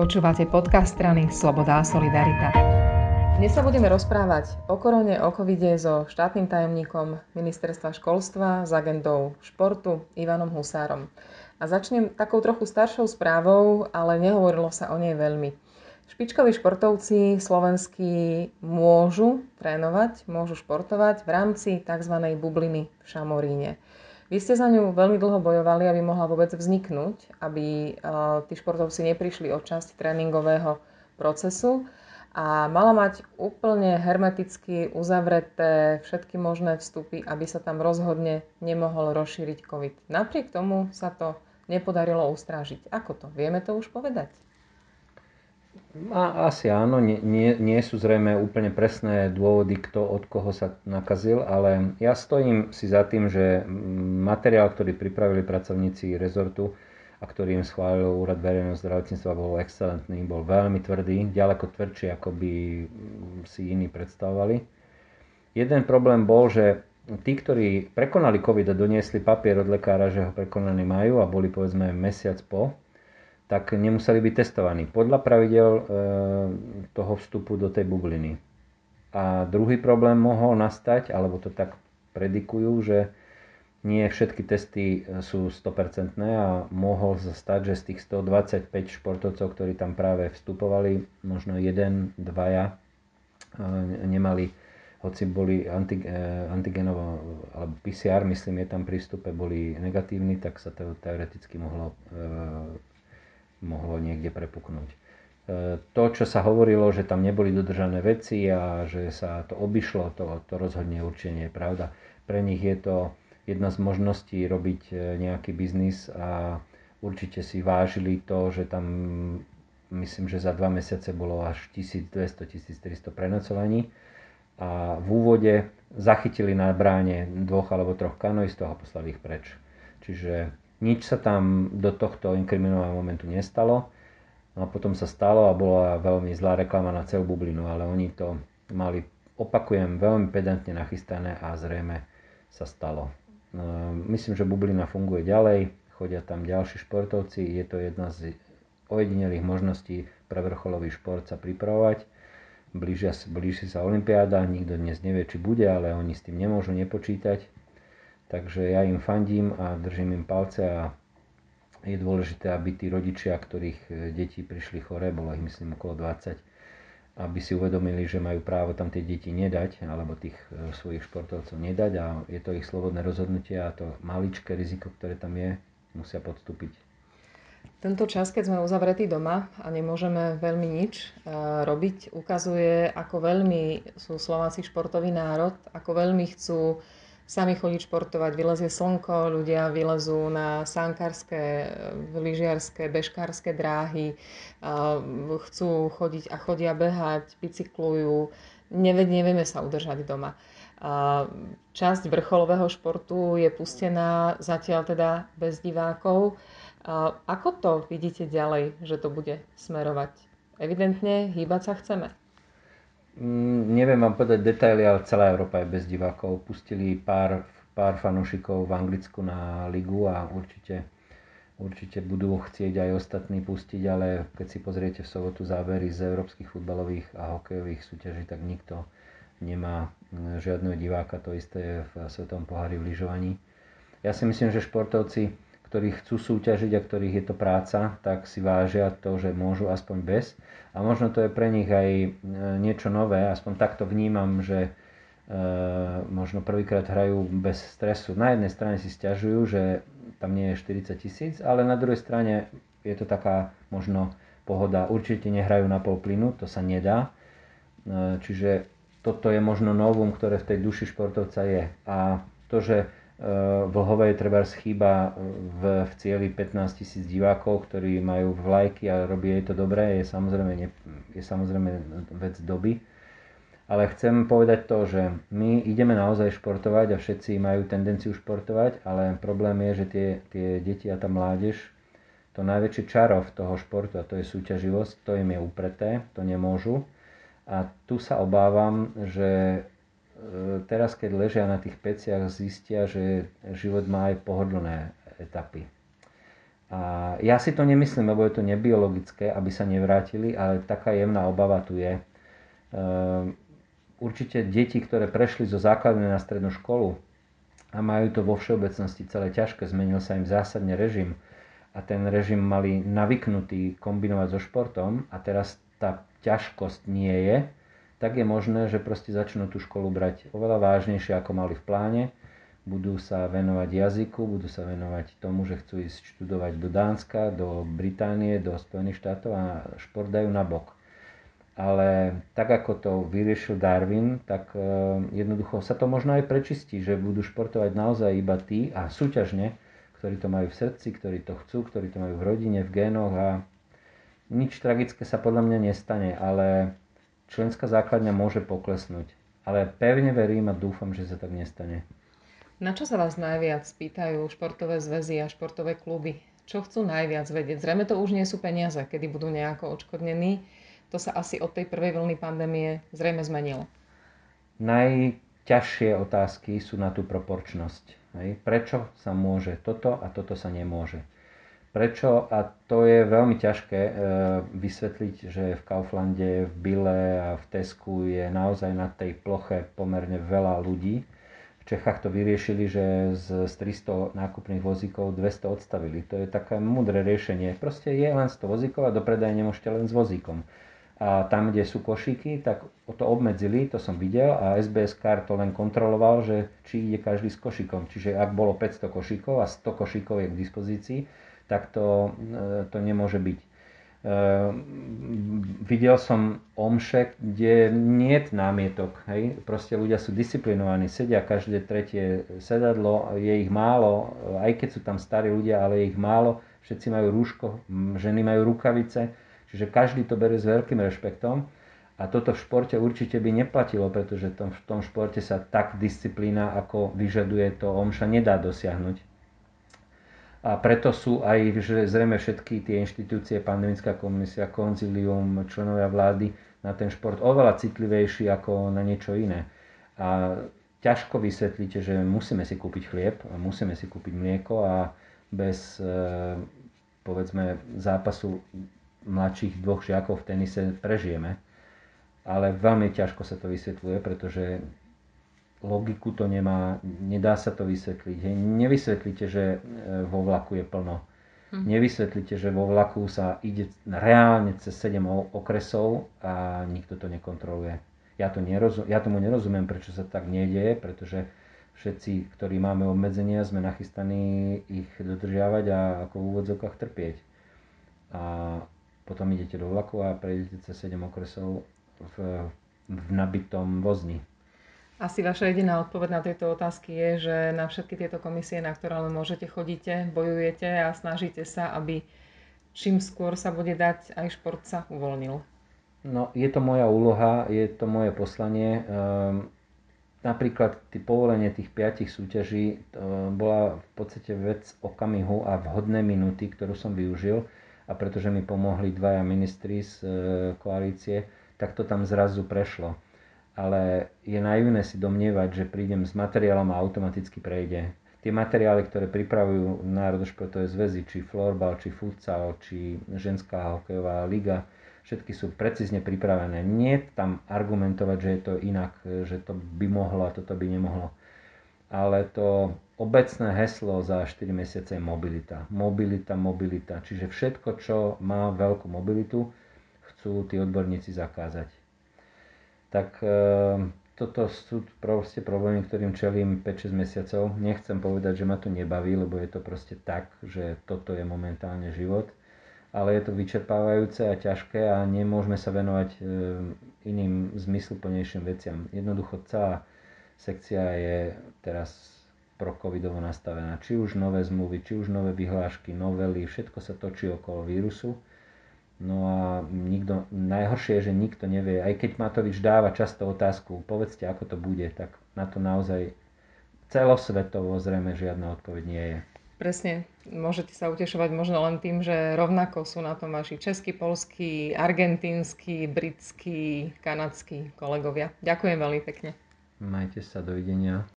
Počúvate podcast strany Sloboda a Solidarita. Dnes sa budeme rozprávať o korone, o covide so štátnym tajomníkom Ministerstva školstva s agendou športu Ivanom Husárom. A začnem takou trochu staršou správou, ale nehovorilo sa o nej veľmi. Špičkoví športovci slovenskí môžu trénovať, môžu športovať v rámci tzv. bubliny v Šamoríne. Vy ste za ňu veľmi dlho bojovali, aby mohla vôbec vzniknúť, aby tí športovci neprišli od časť tréningového procesu a mala mať úplne hermeticky uzavreté všetky možné vstupy, aby sa tam rozhodne nemohol rozšíriť COVID. Napriek tomu sa to nepodarilo ustrážiť. Ako to? Vieme to už povedať? A, asi áno, nie, nie, nie sú zrejme úplne presné dôvody, kto od koho sa nakazil, ale ja stojím si za tým, že materiál, ktorý pripravili pracovníci rezortu a ktorý im schválil Úrad verejného zdravotníctva, bol excelentný, bol veľmi tvrdý, ďaleko tvrdší, ako by si iní predstavovali. Jeden problém bol, že tí, ktorí prekonali COVID a doniesli papier od lekára, že ho prekonaný majú a boli povedzme mesiac po, tak nemuseli byť testovaní podľa pravidel e, toho vstupu do tej bubliny. A druhý problém mohol nastať, alebo to tak predikujú, že nie všetky testy e, sú 100% a mohol sa stať, že z tých 125 športovcov, ktorí tam práve vstupovali, možno jeden, dvaja e, nemali, hoci boli antigenovo, alebo PCR, myslím, je tam pri vstupe, boli negatívni, tak sa to teoreticky mohlo mohlo niekde prepuknúť. E, to, čo sa hovorilo, že tam neboli dodržané veci a že sa to obišlo, to, to rozhodne určite nie je pravda. Pre nich je to jedna z možností robiť e, nejaký biznis a určite si vážili to, že tam myslím, že za dva mesiace bolo až 1200-1300 prenocovaní a v úvode zachytili na bráne dvoch alebo troch kanojistov a poslali ich preč. Čiže nič sa tam do tohto inkriminovaného momentu nestalo. No a potom sa stalo a bola veľmi zlá reklama na celú bublinu, ale oni to mali, opakujem, veľmi pedantne nachystané a zrejme sa stalo. No, myslím, že bublina funguje ďalej, chodia tam ďalší športovci, je to jedna z ojedinelých možností pre vrcholový šport sa pripravovať. Blížia, blíži sa Olympiáda, nikto dnes nevie, či bude, ale oni s tým nemôžu nepočítať Takže ja im fandím a držím im palce a je dôležité, aby tí rodičia, ktorých e, deti prišli chore, bolo ich myslím okolo 20, aby si uvedomili, že majú právo tam tie deti nedať, alebo tých e, svojich športovcov nedať a je to ich slobodné rozhodnutie a to maličké riziko, ktoré tam je, musia podstúpiť. Tento čas, keď sme uzavretí doma a nemôžeme veľmi nič e, robiť, ukazuje, ako veľmi sú Slováci športový národ, ako veľmi chcú sami chodiť športovať, vylezie slnko, ľudia vylezú na sankárske, lyžiarske, bežkárske dráhy, chcú chodiť a chodia behať, bicyklujú, nevieme sa udržať doma. Časť vrcholového športu je pustená zatiaľ teda bez divákov. Ako to vidíte ďalej, že to bude smerovať? Evidentne hýbať sa chceme. Mm, neviem vám povedať detaily, ale celá Európa je bez divákov. Pustili pár, pár fanúšikov v Anglicku na ligu a určite, určite budú chcieť aj ostatní pustiť, ale keď si pozriete v sobotu zábery z európskych futbalových a hokejových súťaží, tak nikto nemá mm, žiadneho diváka. To isté je v Svetom pohári v lyžovaní. Ja si myslím, že športovci, ktorí chcú súťažiť a ktorých je to práca, tak si vážia to, že môžu aspoň bez a možno to je pre nich aj e, niečo nové, aspoň takto vnímam, že e, možno prvýkrát hrajú bez stresu. Na jednej strane si stiažujú, že tam nie je 40 tisíc, ale na druhej strane je to taká možno pohoda. Určite nehrajú na pol plynu, to sa nedá. E, čiže toto je možno novum, ktoré v tej duši športovca je. A to, že Vlhovej treba chýba v, v cieli 15 tisíc divákov, ktorí majú vlajky a robí jej to dobré, je samozrejme, ne, je samozrejme vec doby. Ale chcem povedať to, že my ideme naozaj športovať a všetci majú tendenciu športovať, ale problém je, že tie, tie deti a tá mládež, to najväčšie čaro v toho športu a to je súťaživosť, to im je upreté, to nemôžu. A tu sa obávam, že teraz, keď ležia na tých peciach, zistia, že život má aj pohodlné etapy. A ja si to nemyslím, lebo je to nebiologické, aby sa nevrátili, ale taká jemná obava tu je. Ehm, určite deti, ktoré prešli zo základnej na strednú školu a majú to vo všeobecnosti celé ťažké, zmenil sa im zásadne režim a ten režim mali navyknutý kombinovať so športom a teraz tá ťažkosť nie je, tak je možné, že proste začnú tú školu brať oveľa vážnejšie, ako mali v pláne budú sa venovať jazyku, budú sa venovať tomu, že chcú ísť študovať do Dánska, do Británie, do Spojených štátov a šport dajú na bok. Ale tak ako to vyriešil Darwin, tak e, jednoducho sa to možno aj prečistí, že budú športovať naozaj iba tí a súťažne, ktorí to majú v srdci, ktorí to chcú, ktorí to majú v rodine, v génoch a nič tragické sa podľa mňa nestane, ale členská základňa môže poklesnúť. Ale pevne verím a dúfam, že sa tak nestane. Na čo sa vás najviac pýtajú športové zväzy a športové kluby? Čo chcú najviac vedieť? Zrejme to už nie sú peniaze, kedy budú nejako odškodnení. To sa asi od tej prvej vlny pandémie zrejme zmenilo. Najťažšie otázky sú na tú proporčnosť. Hej. Prečo sa môže toto a toto sa nemôže? Prečo, a to je veľmi ťažké e, vysvetliť, že v Kauflande, v Bile a v Tesku je naozaj na tej ploche pomerne veľa ľudí, Čechách to vyriešili, že z, z 300 nákupných vozíkov 200 odstavili. To je také mudré riešenie. Proste je len 100 vozíkov a do predaja nemôžete len s vozíkom. A tam, kde sú košíky, tak to obmedzili, to som videl a SBS Car to len kontroloval, že či ide každý s košíkom. Čiže ak bolo 500 košíkov a 100 košíkov je k dispozícii, tak to, e, to nemôže byť. Ehm, videl som omše, kde nie je námietok. Hej? Proste ľudia sú disciplinovaní, sedia každé tretie sedadlo, je ich málo, aj keď sú tam starí ľudia, ale je ich málo. Všetci majú rúško, ženy majú rukavice, čiže každý to berie s veľkým rešpektom. A toto v športe určite by neplatilo, pretože v tom športe sa tak disciplína, ako vyžaduje to omša, nedá dosiahnuť a preto sú aj že zrejme všetky tie inštitúcie, pandemická komisia, konzilium, členovia vlády na ten šport oveľa citlivejší ako na niečo iné. A ťažko vysvetlíte, že musíme si kúpiť chlieb musíme si kúpiť mlieko a bez e, povedzme zápasu mladších dvoch žiakov v tenise prežijeme. Ale veľmi ťažko sa to vysvetľuje, pretože logiku to nemá, nedá sa to vysvetliť. Hej. Nevysvetlíte, že e, vo vlaku je plno. Hm. Nevysvetlíte, že vo vlaku sa ide reálne cez 7 okresov a nikto to nekontroluje. Ja, to nerozum, ja tomu nerozumiem, prečo sa tak nedieje, pretože všetci, ktorí máme obmedzenia, sme nachystaní ich dodržiavať a ako v úvodzovkách trpieť. A potom idete do vlaku a prejdete cez 7 okresov v, v nabitom vozni. Asi vaša jediná odpoveď na tieto otázky je, že na všetky tieto komisie, na ktoré len môžete, chodíte, bojujete a snažíte sa, aby čím skôr sa bude dať, aj šport sa uvoľnil. No, je to moja úloha, je to moje poslanie. Ehm, napríklad tý povolenie tých piatich súťaží to bola v podstate vec okamihu a vhodné minúty, ktorú som využil a pretože mi pomohli dvaja ministri z e, koalície, tak to tam zrazu prešlo ale je naivné si domnievať, že prídem s materiálom a automaticky prejde. Tie materiály, ktoré pripravujú národošportové zväzy, či florbal, či futsal, či ženská hokejová liga, všetky sú precízne pripravené. Nie tam argumentovať, že je to inak, že to by mohlo a toto by nemohlo. Ale to obecné heslo za 4 mesiace je mobilita. Mobilita, mobilita. Čiže všetko, čo má veľkú mobilitu, chcú tí odborníci zakázať tak ehm, toto sú proste problémy, ktorým čelím 5-6 mesiacov. Nechcem povedať, že ma to nebaví, lebo je to proste tak, že toto je momentálne život. Ale je to vyčerpávajúce a ťažké a nemôžeme sa venovať ehm, iným zmysluplnejším veciam. Jednoducho celá sekcia je teraz pro-covidovo nastavená. Či už nové zmluvy, či už nové vyhlášky, novely, všetko sa točí okolo vírusu No a nikto, najhoršie je, že nikto nevie. Aj keď Matovič dáva často otázku, povedzte, ako to bude, tak na to naozaj celosvetovo zrejme žiadna odpoveď nie je. Presne. Môžete sa utešovať možno len tým, že rovnako sú na tom vaši českí, polskí, argentínsky, britskí, kanadskí kolegovia. Ďakujem veľmi pekne. Majte sa, dovidenia.